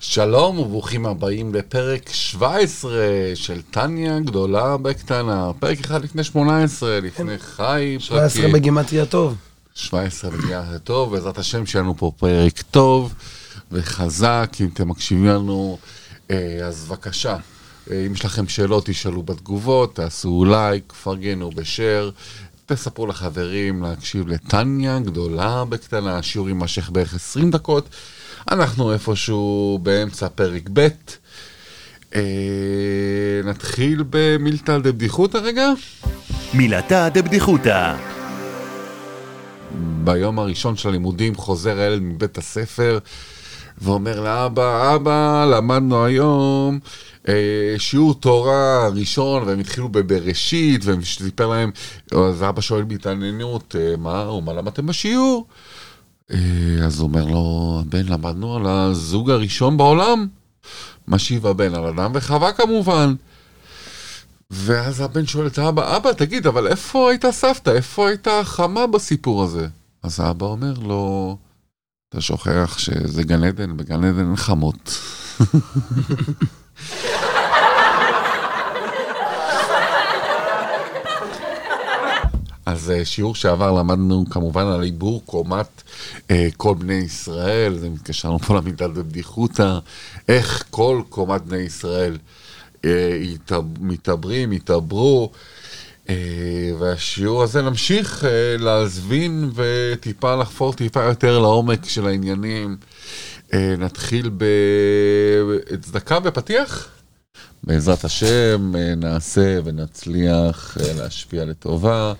שלום וברוכים הבאים לפרק 17 של טניה גדולה בקטנה. פרק אחד לפני 18, לפני חי. 17 בגימטריה טוב. 17 בגימטריה טוב, בעזרת השם שיהיה לנו פה פרק טוב וחזק. אם אתם מקשיבים לנו, אה, אז בבקשה, אה, אם יש לכם שאלות, תשאלו בתגובות, תעשו לייק, פרגנו בשאר. תספרו לחברים להקשיב לטניה גדולה בקטנה, השיעור יימשך בערך 20 דקות. אנחנו איפשהו באמצע פרק ב'. אה, נתחיל במילתא דבדיחותא רגע? מילתא דבדיחותא. ביום הראשון של הלימודים חוזר הילד מבית הספר ואומר לאבא, אבא, למדנו היום אה, שיעור תורה ראשון, והם התחילו בבראשית, והם סיפר להם, אז אבא שואל בהתעניינות, אה, מה, מה למדתם בשיעור? אה, אז אומר לו, בן, למדנו על הזוג הראשון בעולם. משיב הבן על אדם וחווה כמובן. ואז הבן שואל את האבא, אבא, תגיד, אבל איפה הייתה סבתא? איפה הייתה חמה בסיפור הזה? אז האבא אומר לו, אתה שוכח שזה גן עדן, בגן עדן אין חמות. אז אה, שיעור שעבר למדנו כמובן על עיבור קומת אה, כל בני ישראל, זה מתקשרנו פה למידת בבדיחותא, איך כל קומת בני ישראל אה, מתעברים, התעברו, אה, והשיעור הזה נמשיך אה, להזבין וטיפה לחפור טיפה יותר לעומק של העניינים. אה, נתחיל בצדקה ופתיח. בעזרת השם אה, נעשה ונצליח אה, להשפיע לטובה.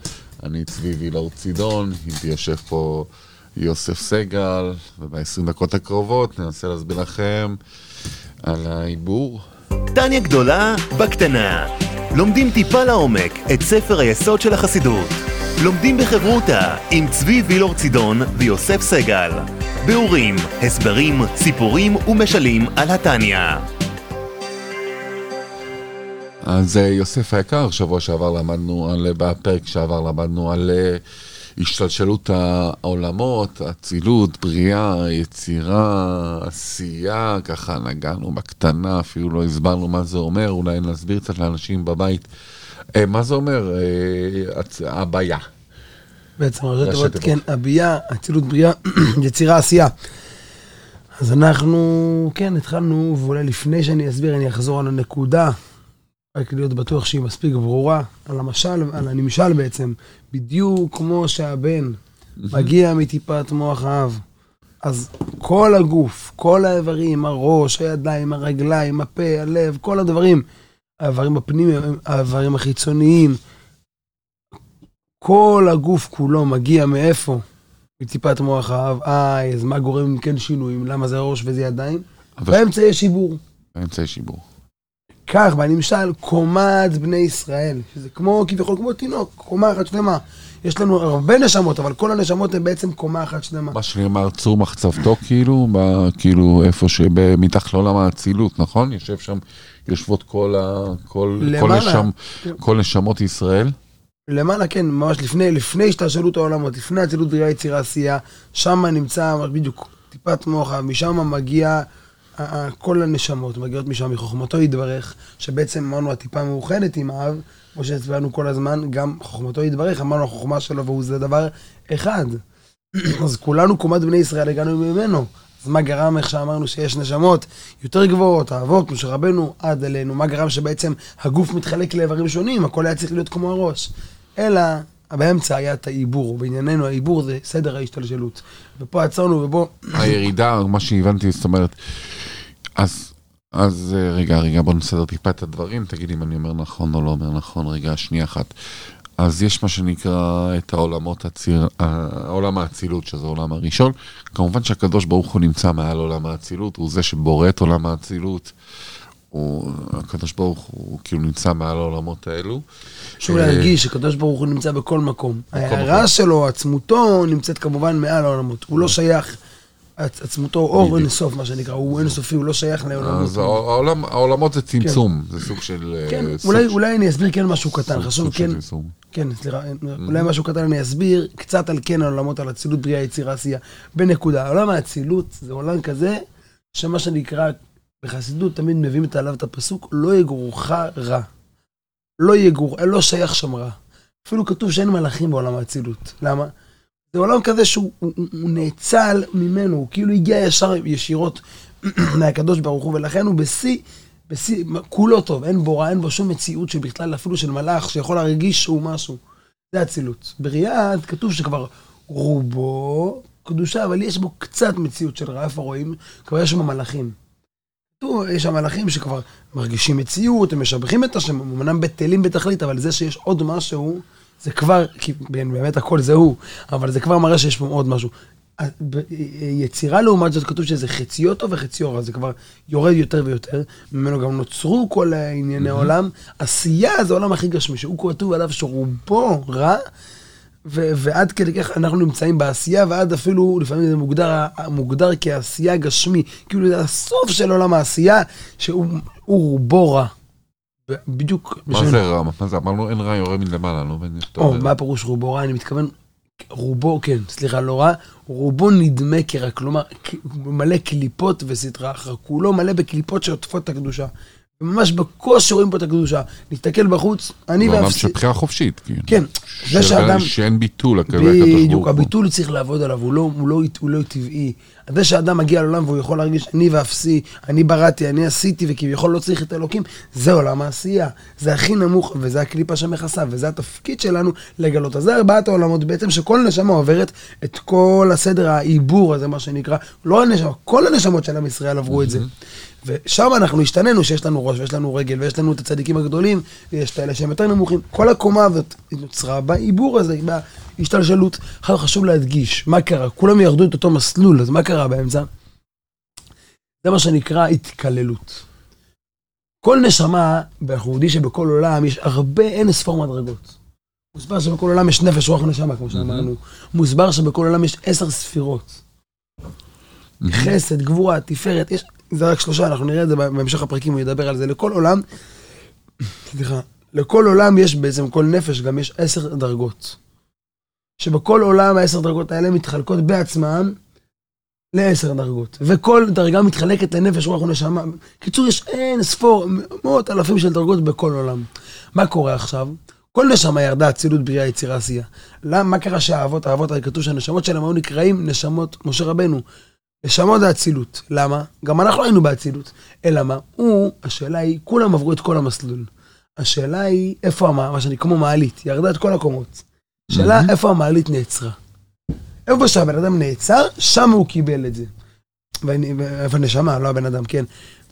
אני צבי וילאור צידון, איתי יושב פה יוסף סגל, וב-20 דקות הקרובות ננסה להסביר לכם על העיבור. טניה גדולה בקטנה. לומדים טיפה לעומק את ספר היסוד של החסידות. לומדים בחברותה עם צבי וילאור צידון ויוסף סגל. ביאורים, הסברים, סיפורים ומשלים על התניא. אז אה, יוסף היקר, שבוע שעבר למדנו על, בפרק שעבר למדנו על אה, השתלשלות העולמות, אצילות, בריאה, יצירה, עשייה, ככה נגענו בקטנה, אפילו לא הסברנו מה זה אומר, אולי נסביר קצת לאנשים בבית. אה, מה זה אומר? הבעיה. בעצם ראשי תיבות, כן, הבייה, אצילות בריאה, יצירה, עשייה. אז אנחנו, כן, התחלנו, ואולי לפני שאני אסביר, אני אחזור על הנקודה. רק להיות בטוח שהיא מספיק ברורה, על המשל, על הנמשל בעצם, בדיוק כמו שהבן מגיע מטיפת מוח האב. אז כל הגוף, כל האיברים, הראש, הידיים, הרגליים, הפה, הלב, כל הדברים, האיברים הפנימיים, האיברים החיצוניים, כל הגוף כולו מגיע מאיפה? מטיפת מוח האב. אה, אז מה גורם אם כן שינויים? למה זה ראש וזה ידיים? אבל... באמצע יש שיבור. באמצע יש שיבור. כך, בנמשל, קומת בני ישראל, שזה כמו, כביכול, כמו תינוק, קומה אחת שלמה. יש לנו הרבה נשמות, אבל כל הנשמות הן בעצם קומה אחת שלמה. מה שנאמר צור מחצבתו, כאילו, ב, כאילו, איפה שמתחת לעולם האצילות, נכון? יושב שם, יושבות כל, ה, כל, למעלה, כל, נשם, כן. כל נשמות ישראל. למעלה, כן, ממש לפני, לפני השתלשלות העולמות, לפני אצילות בריאה יצירה עשייה, שם נמצא בדיוק טיפת מוח, משם מגיע... כל הנשמות מגיעות משם, מחוכמתו יתברך, שבעצם אמרנו הטיפה מאוחדת עם האב, כמו שהצבענו כל הזמן, גם חוכמתו יתברך, אמרנו החוכמה שלו והוא זה דבר אחד. אז כולנו קומת בני ישראל הגענו ממנו. אז מה גרם, איך שאמרנו, שיש נשמות יותר גבוהות, האבות, משה רבנו, עד אלינו, מה גרם שבעצם הגוף מתחלק לאיברים שונים, הכל היה צריך להיות כמו הראש. אלא באמצע היה את העיבור, בענייננו העיבור זה סדר ההשתלשלות. ופה עצרנו ובוא... הירידה, מה שהבנתי, זאת אומרת, אז, אז רגע, רגע, בוא נסדר טיפה את הדברים, תגיד אם אני אומר נכון או לא אומר נכון, רגע, שנייה אחת. אז יש מה שנקרא את העולמות הציר, העולם האצילות, שזה העולם הראשון. כמובן שהקדוש ברוך הוא נמצא מעל עולם האצילות, הוא זה שבורא את עולם האצילות. הוא, הקדוש ברוך הוא כאילו נמצא מעל העולמות האלו. חשוב להרגיש שקדוש ברוך הוא נמצא בכל מקום. ההערה שלו, עצמותו, נמצאת כמובן מעל העולמות. הוא לא שייך עצמותו אור אינסוף, מה שנקרא, הוא אינסופי, הוא לא שייך לעולמות. אז העולמות זה צמצום, כן. זה סוג של... כן, סוג אולי, אני אסביר כן משהו קטן, חשוב כן, כן, סליחה, mm-hmm. אולי משהו קטן אני אסביר קצת על כן העולמות, על אצילות בריאה, יצירה, עשייה, בנקודה. עולם האצילות זה עולם כזה, שמה שנקרא, בחסידות תמיד מביאים את עליו את הפסוק, לא יגורך רע. לא יגור, לא שייך שם רע. אפילו כתוב שאין מלאכים בעולם האצילות. למה? זה עולם כזה שהוא הוא, הוא נאצל ממנו, הוא כאילו הגיע ישר, ישירות מהקדוש ברוך הוא, ולכן הוא בשיא, בשיא, כולו טוב, אין בו רע, אין בו שום מציאות של בכלל, אפילו של מלאך, שיכול להרגיש שהוא משהו. זה אצילות. בריאה כתוב שכבר רובו קדושה, אבל יש בו קצת מציאות של רע, איפה רואים? כבר יש שם מלאכים. יש שם מלאכים שכבר מרגישים מציאות, הם משבחים את השם, הם אמנם בטלים בתכלית, אבל זה שיש עוד משהו, זה כבר, כי באמת הכל זה הוא, אבל זה כבר מראה שיש פה עוד משהו. יצירה לעומת זאת כתוב שזה חציו טוב וחציו רע, זה כבר יורד יותר ויותר, ממנו גם נוצרו כל ענייני העולם. עשייה זה העולם הכי גשמי, שהוא כתוב עליו שרובו רע, ו- ועד כדי כך אנחנו נמצאים בעשייה, ועד אפילו לפעמים זה מוגדר, מוגדר כעשייה גשמי, כאילו זה הסוף של עולם העשייה, שהוא רובו רע. בדיוק. מה בשביל... זה רע? מה זה? אמרנו אין רע יורה מלמעלה, לא מבין. או, מה הפירוש רובו רע? אני מתכוון, רובו, כן, סליחה, לא רע, רובו נדמה כרע, כלומר, מלא קליפות וסטרה אחר, כולו מלא בקליפות שעוטפות את הקדושה. ממש בקושי רואים פה את הקדושה. נסתכל בחוץ, אני ואפסי... ממש של בחירה חופשית. כאילו. כן. זה שאדם... שאין ביטול לקדוש ברוך הוא. בדיוק, הביטול צריך לעבוד עליו, הוא לא, הוא לא, הוא לא טבעי. זה שאדם מגיע לעולם והוא יכול להרגיש, אני ואפסי, אני בראתי, אני עשיתי, וכביכול לא צריך את אלוקים, זה עולם העשייה. זה הכי נמוך, וזה הקליפה שמכסה, וזה התפקיד שלנו לגלות. אז זה ארבעת העולמות בעצם, שכל נשמה עוברת את כל הסדר העיבור הזה, מה שנקרא. לא הנשמה, כל הנשמות של עם ישראל עברו את זה. ושם אנחנו השתננו, שיש לנו ראש ויש לנו רגל ויש לנו את הצדיקים הגדולים, ויש את האלה שהם יותר נמוכים. כל הקומה הזאת נוצרה בעיבור הזה, בהשתלשלות. חשוב להדגיש, מה קרה? כולם ירדו את אותו מסלול, אז מה קרה באמצע? זה מה שנקרא התקללות. כל נשמה, אנחנו יודעים שבכל עולם יש הרבה אין ספור מדרגות. מוסבר שבכל עולם יש נפש, רוח ונשמה, כמו שאמרנו. מוסבר שבכל עולם יש עשר ספירות. חסד, גבורה, תפארת, יש זה רק שלושה, אנחנו נראה את זה בהמשך הפרקים, הוא ידבר על זה. לכל עולם, סליחה, לכל עולם יש בעצם, כל נפש גם יש עשר דרגות. שבכל עולם העשר דרגות האלה מתחלקות בעצמן לעשר דרגות. וכל דרגה מתחלקת לנפש, רוח ונשמה. קיצור, יש אין ספור, מאות אלפים של דרגות בכל עולם. מה קורה עכשיו? כל נשמה ירדה אצילות בריאה יצירה עשייה. למה, מה קרה שהאבות, האבות, כתוב שהנשמות שלהם היו נקראים נשמות משה רבנו. נשמות זה אצילות. למה? גם אנחנו היינו באצילות. אלא מה? הוא, השאלה היא, כולם עברו את כל המסלול. השאלה היא, איפה המה, מה שאני כמו מעלית, ירדה את כל הקומות. השאלה, mm-hmm. איפה המעלית נעצרה. איפה שהבן אדם נעצר, שם הוא קיבל את זה. ואיפה נשמה, לא הבן אדם, כן.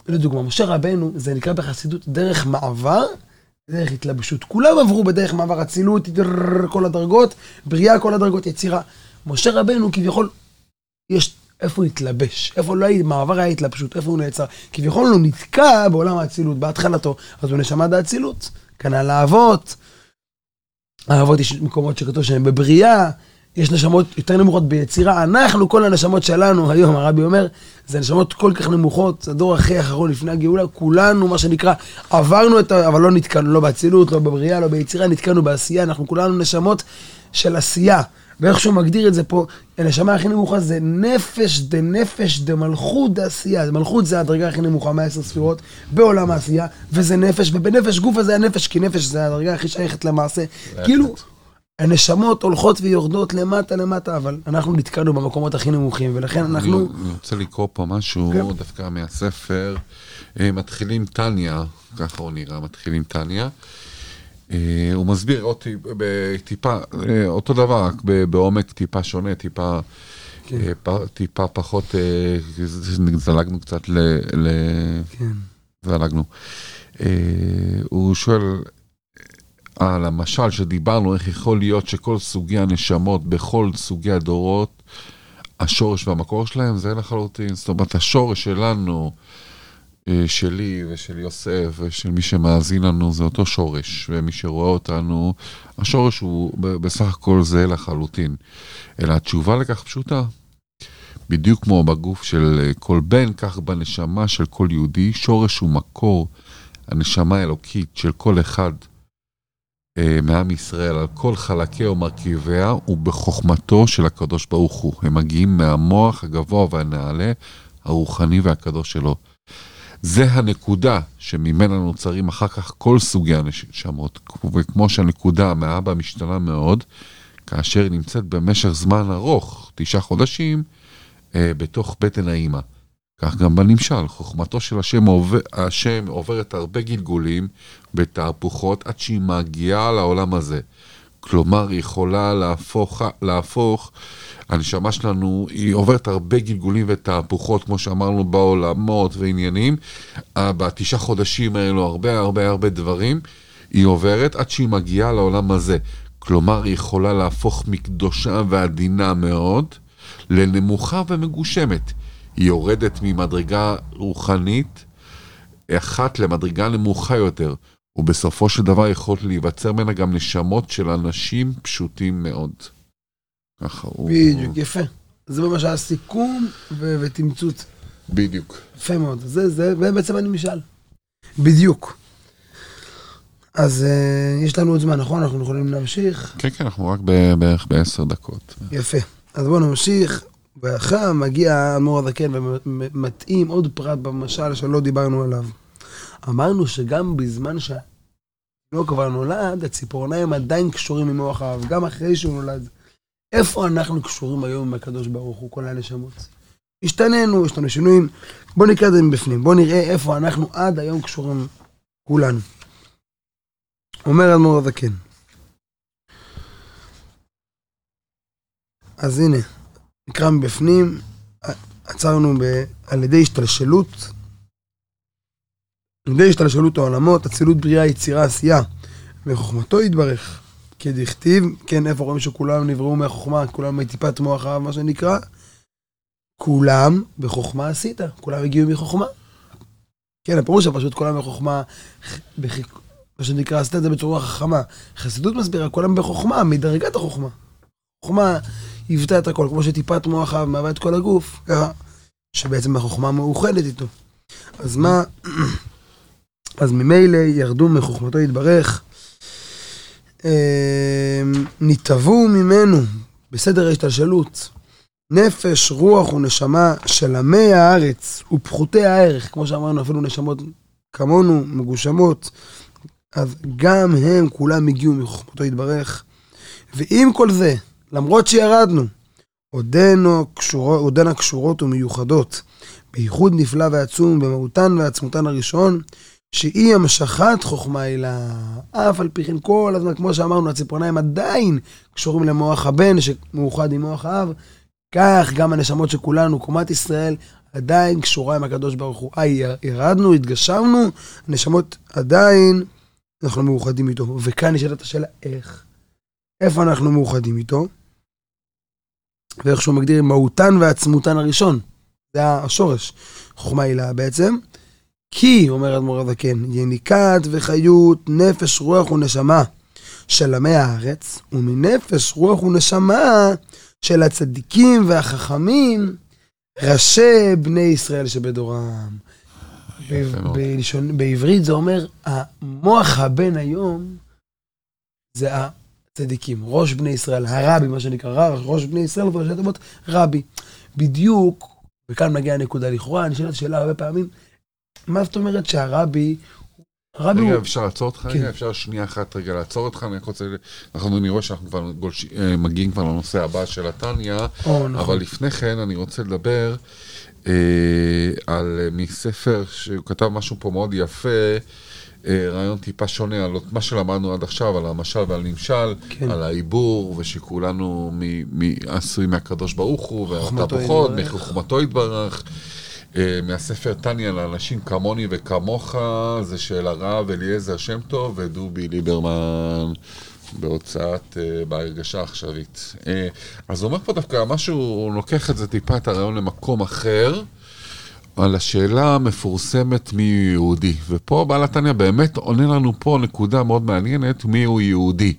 לדוגמה, משה רבנו, זה נקרא בחסידות דרך מעבר, דרך התלבשות. כולם עברו בדרך מעבר אצילות, כל הדרגות, בריאה, כל הדרגות, יצירה. משה רבנו, כביכול, יש איפה הוא התלבש, איפה לא היה, מעבר היה התלבשות, איפה הוא נעצר. כביכול הוא נתקע בעולם האצילות בהתחלתו, אז הוא נשמה דאצילות. כנ"ל האבות. האבות יש מקומות שכתוב שהם בבריאה, יש נשמות יותר נמוכות ביצירה. אנחנו, כל הנשמות שלנו, היום הרבי אומר, זה נשמות כל כך נמוכות, הדור הכי אחרון לפני הגאולה, כולנו, מה שנקרא, עברנו את ה... אבל לא נתקענו, לא באצילות, לא בבריאה, לא ביצירה, נתקענו בעשייה, אנחנו כולנו נשמות של עשייה. ואיך שהוא מגדיר את זה פה, הנשמה הכי נמוכה זה נפש דה נפש דה מלכות דה עשייה. מלכות זה הדרגה הכי נמוכה מעשר ספירות בעולם העשייה, וזה נפש, ובנפש גוף הזה הנפש, כי נפש זה הדרגה הכי שייכת למעשה. כאילו, הנשמות הולכות ויורדות למטה למטה, אבל אנחנו נתקענו במקומות הכי נמוכים, ולכן אנחנו... אני רוצה לקרוא פה משהו, כן. דווקא מהספר. אה, מתחילים טניה, ככה הוא נראה, מתחילים טניה. אה, הוא מסביר עוד טיפה, אה, אותו דבר, רק בעומק טיפה שונה, טיפה, כן. אה, טיפה פחות, זלגנו קצת ל... ל... כן. זלגנו. הוא שואל על המשל שדיברנו, איך יכול להיות שכל סוגי הנשמות בכל סוגי הדורות, השורש והמקור שלהם זה לחלוטין, זאת אומרת, השורש שלנו, שלי ושל יוסף ושל מי שמאזין לנו זה אותו שורש, ומי שרואה אותנו, השורש הוא בסך הכל זה לחלוטין. אלא התשובה לכך פשוטה. בדיוק כמו בגוף של אה, כל בן, כך בנשמה של כל יהודי, שורש הוא מקור הנשמה האלוקית של כל אחד אה, מעם ישראל, על כל חלקיה ומרכיביה, ובחוכמתו של הקדוש ברוך הוא. הם מגיעים מהמוח הגבוה והנעלה הרוחני והקדוש שלו. זה הנקודה שממנה נוצרים אחר כך כל סוגי הנשמות, וכמו שהנקודה מהאבא משתנה מאוד, כאשר היא נמצאת במשך זמן ארוך, תשעה חודשים, אה, בתוך בטן האימא. כך גם בנמשל, חוכמתו של השם, עובר, השם עוברת הרבה גלגולים בתהפוכות עד שהיא מגיעה לעולם הזה. כלומר, היא יכולה להפוך, להפוך, הנשמה שלנו, היא עוברת הרבה גלגולים ותהפוכות, כמו שאמרנו, בעולמות ועניינים. אה, בתשעה חודשים האלו, הרבה הרבה הרבה דברים היא עוברת עד שהיא מגיעה לעולם הזה. כלומר, היא יכולה להפוך מקדושה ועדינה מאוד לנמוכה ומגושמת. היא יורדת ממדרגה רוחנית אחת למדרגה נמוכה יותר, ובסופו של דבר יכולות להיווצר ממנה גם נשמות של אנשים פשוטים מאוד. ככה הוא... בדיוק, יפה. זה ממש הסיכום ו- ותמצות. בדיוק. יפה מאוד. זה, זה, ובעצם אני משאל. בדיוק. אז uh, יש לנו עוד זמן, נכון? אנחנו יכולים להמשיך? כן, כן, אנחנו רק בערך בעשר דקות. יפה. אז בואו נמשיך. ואחר מגיע האדמו"ר הזקן ומתאים עוד פרט במשל שלא דיברנו עליו. אמרנו שגם בזמן שהתינוק כבר נולד, הציפורניים עדיין קשורים עם מוח האב, גם אחרי שהוא נולד. איפה אנחנו קשורים היום עם הקדוש ברוך הוא, כל הנשמות? השתננו, יש לנו שינויים. בואו נקרא את זה מבפנים, בואו נראה איפה אנחנו עד היום קשורים כולנו. אומר האדמו"ר הזקן. אז הנה, נקרא מבפנים, עצרנו ב, על ידי השתלשלות, על ידי השתלשלות העולמות, אצילות בריאה, יצירה, עשייה, וחוכמתו יתברך. כדכתיב, כן, איפה רואים שכולם נבראו מהחוכמה, כולם מטיפת מוח האב, מה שנקרא? כולם בחוכמה עשית, כולם הגיעו מחוכמה. כן, הפירוש הפשוט, כולם בחוכמה, בחיק... מה שנקרא, עשית את זה בצורה חכמה. חסידות מסבירה, כולם בחוכמה, מדרגת החוכמה. חוכמה היוותה את הכל, כמו שטיפת מוח האב מהווה את כל הגוף, ככה, שבעצם החוכמה מאוחדת איתו. אז מה, אז ממילא ירדו מחוכמתו יתברך, אה, נתעבו ממנו בסדר ההשתלשלות. נפש, רוח ונשמה של עמי הארץ ופחותי הערך, כמו שאמרנו, אפילו נשמות כמונו, מגושמות, אז גם הם כולם הגיעו מחוכמתו יתברך. ועם כל זה, למרות שירדנו, עודנו קשורות, עודנה קשורות ומיוחדות, בייחוד נפלא ועצום במהותן ועצמותן הראשון, שהיא המשכת חוכמה אלה. אף על פי כן כל הזמן, כמו שאמרנו, הציפורניים עדיין קשורים למוח הבן, שמאוחד עם מוח האב, כך גם הנשמות של כולנו, קומת ישראל, עדיין קשורה עם הקדוש ברוך הוא. אה, ירדנו, התגשמנו, הנשמות עדיין, אנחנו מאוחדים איתו. וכאן נשאלת השאלה, איך? איפה אנחנו מאוחדים איתו? ואיך שהוא מגדיר מהותן ועצמותן הראשון. זה השורש. חוכמה הילה בעצם. כי, אומר אדמו"ר הזקן, יניקת וחיות, נפש, רוח ונשמה של עמי הארץ, ומנפש, רוח ונשמה של הצדיקים והחכמים, ראשי בני ישראל שבדורם. בעברית זה אומר, המוח הבן היום זה צדיקים, ראש בני ישראל, הרבי, מה שנקרא, ראש בני ישראל, ובראשי תיבות, רבי. בדיוק, וכאן מגיעה הנקודה לכאורה, אני שואלת שאלה הרבה פעמים, מה זאת אומרת שהרבי... הרבי רגע, הוא... אפשר לעצור אותך כן. רגע? אפשר שנייה אחת רגע לעצור אותך? אני רוצה... אנחנו נראה שאנחנו כבר גולש... אה, מגיעים כבר לנושא הבא של התניא, נכון. אבל לפני כן אני רוצה לדבר אה, על אה, מספר שהוא כתב משהו פה מאוד יפה. אה, רעיון טיפה שונה על מה שלמדנו עד עכשיו, על המשל ועל נמשל, כן. על העיבור, ושכולנו מ, מ, עשוי מהקדוש ברוך הוא, והתהפוכות, מחוכמתו יתברך. אה, מהספר טניה לאנשים כמוני וכמוך, זה של הרב אליעזר שם טוב ודובי ליברמן. בהוצאת, uh, בהרגשה עכשווית. Uh, אז הוא אומר פה דווקא משהו, הוא לוקח את זה טיפה, את הרעיון למקום אחר, על השאלה המפורסמת מי הוא יהודי. ופה בעל התניא באמת עונה לנו פה נקודה מאוד מעניינת, מי הוא יהודי.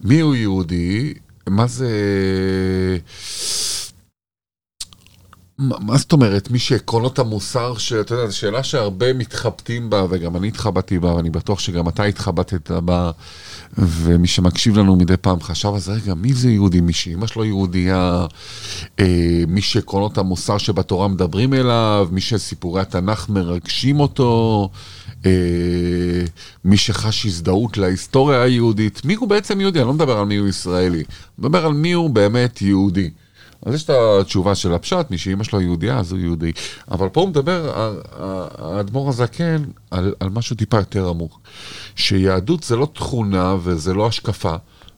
מי הוא יהודי? מה זה... מה זאת אומרת, מי שעקרונות המוסר, שאתה יודע, זו שאלה שהרבה מתחבטים בה, וגם אני התחבטתי בה, ואני בטוח שגם אתה התחבטת בה, ומי שמקשיב לנו מדי פעם חשב, אז רגע, מי זה יהודי? מי שאמא שלו יהודייה, אה, מי שעקרונות המוסר שבתורה מדברים אליו, מי שסיפורי התנ"ך מרגשים אותו, אה, מי שחש הזדהות להיסטוריה היהודית, מי הוא בעצם יהודי? אני לא מדבר על מי הוא ישראלי, אני מדבר על מי הוא באמת יהודי. אז יש את התשובה של הפשט, מי שאימא שלו יהודייה, אז הוא יהודי. אבל פה הוא מדבר, האדמו"ר הזקן, על, על משהו טיפה יותר עמוק. שיהדות זה לא תכונה וזה לא השקפה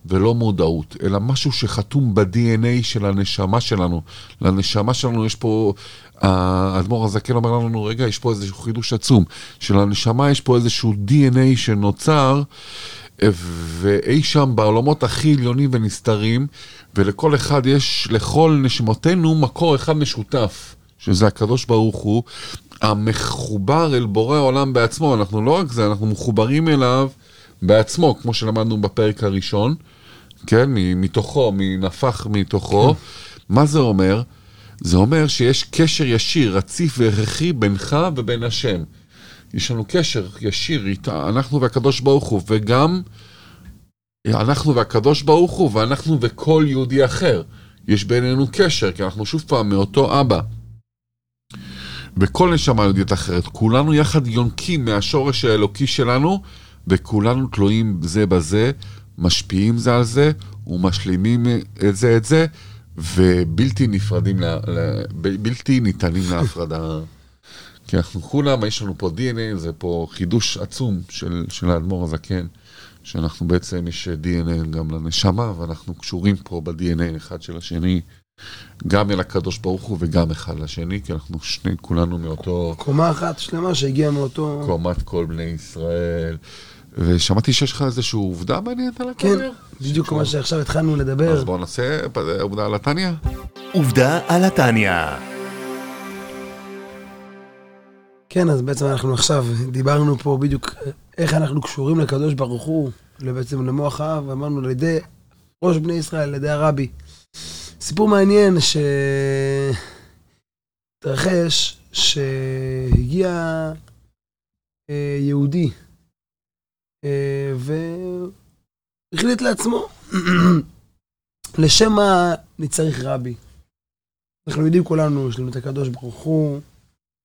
ולא מודעות, אלא משהו שחתום ב-DNA של הנשמה שלנו. לנשמה שלנו יש פה, האדמו"ר הזקן אומר לנו, רגע, יש פה איזשהו חידוש עצום. שלנשמה יש פה איזשהו DNA שנוצר. ואי שם בעולמות הכי עליונים ונסתרים, ולכל אחד יש, לכל נשמותינו, מקור אחד משותף, שזה הקדוש ברוך הוא, המחובר אל בורא העולם בעצמו. אנחנו לא רק זה, אנחנו מחוברים אליו בעצמו, כמו שלמדנו בפרק הראשון, כן, מתוכו, מנפח מתוכו. מה זה אומר? זה אומר שיש קשר ישיר, רציף והכרחי בינך ובין השם. יש לנו קשר ישיר איתה, אנחנו והקדוש ברוך הוא, וגם אנחנו והקדוש ברוך הוא, ואנחנו וכל יהודי אחר. יש בינינו קשר, כי אנחנו שוב פעם מאותו אבא. בכל נשמה יהודית אחרת, כולנו יחד יונקים מהשורש האלוקי שלנו, וכולנו תלויים זה בזה, משפיעים זה על זה, ומשלימים את זה את זה, ובלתי נפרדים, לה, לה, בלתי ניתנים להפרדה. כי אנחנו כולם, יש לנו פה DNA, זה פה חידוש עצום של, של האדמו"ר הזקן, שאנחנו בעצם, יש DNA גם לנשמה, ואנחנו קשורים פה ב-DNA אחד של השני, גם אל הקדוש ברוך הוא וגם אחד לשני, כי אנחנו שני, כולנו מאותו... קומה אחת שלמה שהגיעה מאותו... קומת כל בני ישראל. ושמעתי שיש לך איזושהי עובדה מעניינת על כן, הקבר. בדיוק כמו שעכשיו התחלנו לדבר. אז בואו נעשה עובדה על התניא. עובדה על התניא. כן, אז בעצם אנחנו עכשיו דיברנו פה בדיוק איך אנחנו קשורים לקדוש ברוך הוא, בעצם למוח האב, ואמרנו על ידי ראש בני ישראל, על ידי הרבי. סיפור מעניין שהתרחש, שהגיע אה, יהודי אה, והחליט לעצמו, לשם מה אני צריך רבי? אנחנו יודעים כולנו, יש לנו את הקדוש ברוך הוא,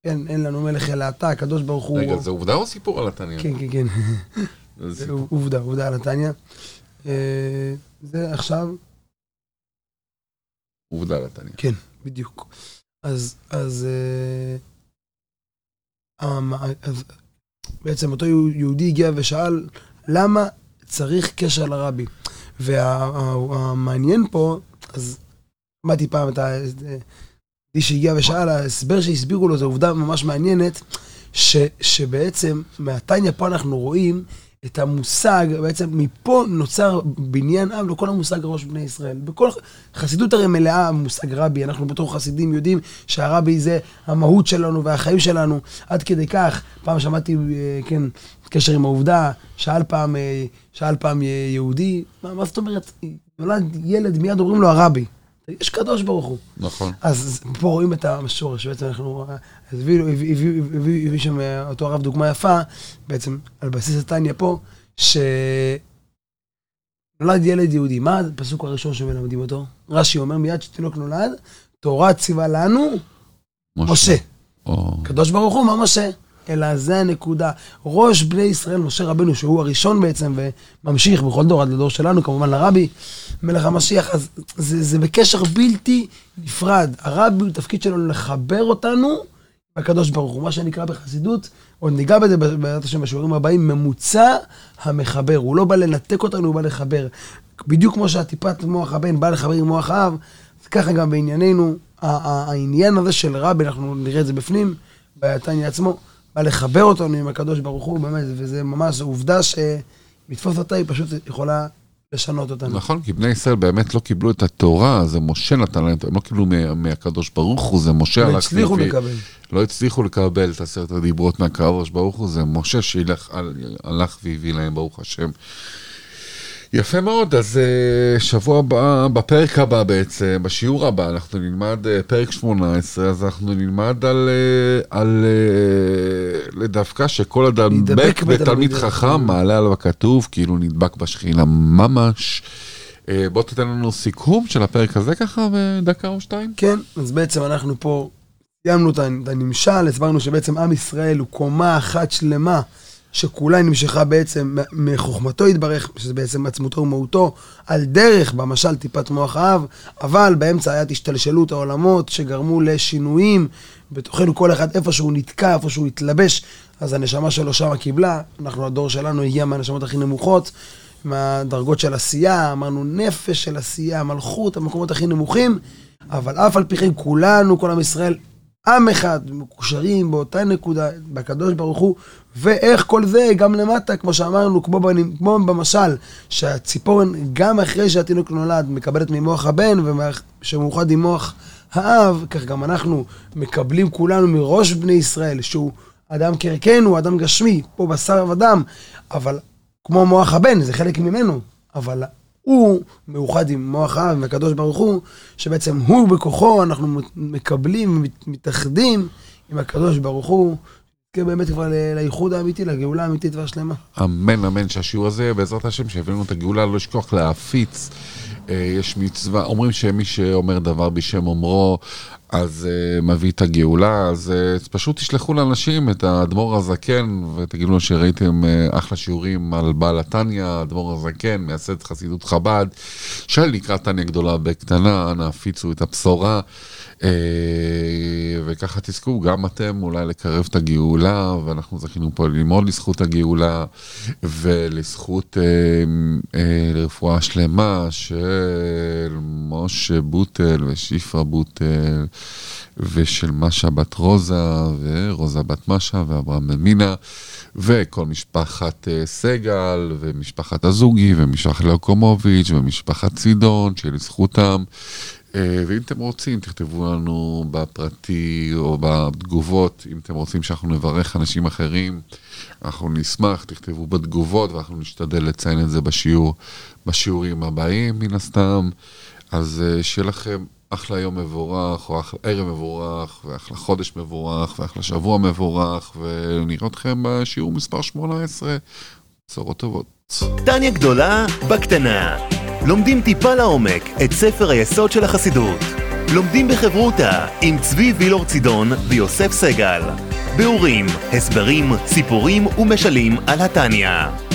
כן, אין לנו מלך אלא אתה, הקדוש ברוך הוא... רגע, זה עובדה או סיפור על התניא? כן, כן, כן. זה. עובדה, עובדה על התניא. אה, זה עכשיו, עובדה על התניא. כן, בדיוק. אז, אז, אה, המ- אז בעצם אותו יהו- יהודי הגיע ושאל, למה צריך קשר לרבי? והמעניין פה, אז שמעתי פעם את מי שהגיע ושאל, ההסבר שהסבירו לו, זו עובדה ממש מעניינת, ש, שבעצם מהתניא פה אנחנו רואים את המושג, בעצם מפה נוצר בניין עם לכל המושג ראש בני ישראל. בכל חסידות הרי מלאה מושג רבי, אנחנו בתור חסידים יודעים שהרבי זה המהות שלנו והחיים שלנו, עד כדי כך, פעם שמעתי, אה, כן, קשר עם העובדה, שאל פעם, אה, שאל פעם אה, יהודי, מה, מה זאת אומרת, נולד ילד, מיד אומרים לו הרבי. יש קדוש ברוך הוא. נכון. אז פה רואים את השורש, בעצם אנחנו, אז הביאו, הביא, הביא, הביא, הביא שם אה, אותו הרב דוגמה יפה, בעצם על בסיס התניא פה, שנולד ילד יהודי, מה הפסוק הראשון שמלמדים אותו? רש"י אומר, מיד שתינוק נולד, תורה ציווה לנו, משה. או... קדוש ברוך הוא, מה משה? אלא זה הנקודה. ראש בני ישראל, משה רבנו, שהוא הראשון בעצם, וממשיך בכל דור עד לדור שלנו, כמובן לרבי, מלך המשיח, אז זה, זה בקשר בלתי נפרד. הרבי, תפקיד שלו לחבר אותנו לקדוש ברוך הוא, מה שנקרא בחסידות, עוד ניגע בזה בעזרת השם בשיעורים הבאים, ממוצע המחבר. הוא לא בא לנתק אותנו, הוא בא לחבר. בדיוק כמו שהטיפת מוח הבן בא לחבר עם מוח האב, אז ככה גם בענייננו, העניין הזה של רבי, אנחנו נראה את זה בפנים, בתניא עצמו, בא לחבר אותנו עם הקדוש ברוך הוא, באמת, וזה ממש עובדה שמתפוס אותה, היא פשוט יכולה לשנות אותנו. נכון, כי בני ישראל באמת לא קיבלו את התורה, זה משה נתן להם, הם לא קיבלו מה- מהקדוש ברוך הוא, זה משה לא הלך הצליחו והביא- לקבל. לא הצליחו לקבל את עשרת הדיברות מהקדוש ברוך הוא, זה משה שהלך הלך והביא להם, ברוך השם. יפה מאוד, אז אה, שבוע הבא, בפרק הבא בעצם, בשיעור הבא, אנחנו נלמד אה, פרק 18, אז אנחנו נלמד על, אה, על דווקא שכל אדם נדבק בתלמיד חכם, מעלה עליו הכתוב, כאילו נדבק בשכינה ממש. בוא תתן לנו סיכום של הפרק הזה ככה בדקה או שתיים. כן, אז בעצם אנחנו פה סיימנו את הנמשל, הסברנו שבעצם עם ישראל הוא קומה אחת שלמה. שכולה נמשכה בעצם מחוכמתו יתברך, שזה בעצם עצמותו ומהותו, על דרך, במשל טיפת מוח האב, אבל באמצע היה השתלשלות העולמות שגרמו לשינויים בתוכנו, כל אחד איפה שהוא נתקע, איפה שהוא התלבש, אז הנשמה שלו שמה קיבלה, אנחנו, הדור שלנו הגיע מהנשמות הכי נמוכות, מהדרגות של עשייה, אמרנו נפש של עשייה, מלכות, המקומות הכי נמוכים, אבל אף על פי כן כולנו, כל עם ישראל, עם אחד, מקושרים באותה נקודה, בקדוש ברוך הוא, ואיך כל זה גם למטה, כמו שאמרנו, כמו, בנ... כמו במשל, שהציפורן, גם אחרי שהתינוק נולד, מקבלת ממוח הבן, ושמאוחד עם מוח האב, כך גם אנחנו מקבלים כולנו מראש בני ישראל, שהוא אדם כערכנו, אדם גשמי, פה בשר ודם, אבל כמו מוח הבן, זה חלק ממנו, אבל הוא מאוחד עם מוח האב, עם הקדוש ברוך הוא, שבעצם הוא בכוחו, אנחנו מקבלים ומתאחדים עם הקדוש ברוך הוא. כן, באמת כבר לאיחוד האמיתי, לגאולה האמיתית והשלמה. אמן, אמן, שהשיעור הזה, בעזרת השם, שיבינו את הגאולה, לא לשכוח להפיץ. אה, יש מצווה, אומרים שמי שאומר דבר בשם אומרו, אז uh, מביא את הגאולה, אז uh, פשוט תשלחו לאנשים את האדמו"ר הזקן ותגידו לו שראיתם uh, אחלה שיעורים על בעל התניא, האדמו"ר הזקן, מייסד חסידות חב"ד, של לקראת תניא גדולה בקטנה, אנא הפיצו את הבשורה. Uh, וככה תזכו גם אתם אולי לקרב את הגאולה, ואנחנו זכינו פה ללמוד לזכות הגאולה ולזכות uh, uh, לרפואה שלמה של משה בוטל ושיפרה בוטל. ושל משה בת רוזה, ורוזה בת משה, ואברהם אמינה, וכל משפחת uh, סגל, ומשפחת הזוגי, ומשפחת לאוקומוביץ', ומשפחת צידון, שיהיה לזכותם. Uh, ואם אתם רוצים, תכתבו לנו בפרטי או בתגובות, אם אתם רוצים שאנחנו נברך אנשים אחרים, אנחנו נשמח, תכתבו בתגובות, ואנחנו נשתדל לציין את זה בשיעור, בשיעורים הבאים, מן הסתם. אז uh, שיהיה לכם אחלה יום מבורך, או אחלה ערב מבורך, ואחלה חודש מבורך, ואחלה שבוע מבורך, ונראה אתכם בשיעור מספר 18. בשורות טובות. טניה גדולה בקטנה. לומדים טיפה לעומק את ספר היסוד של החסידות. לומדים בחברותה עם צבי וילור צידון ויוסף סגל. ביאורים, הסברים, סיפורים ומשלים על התניא.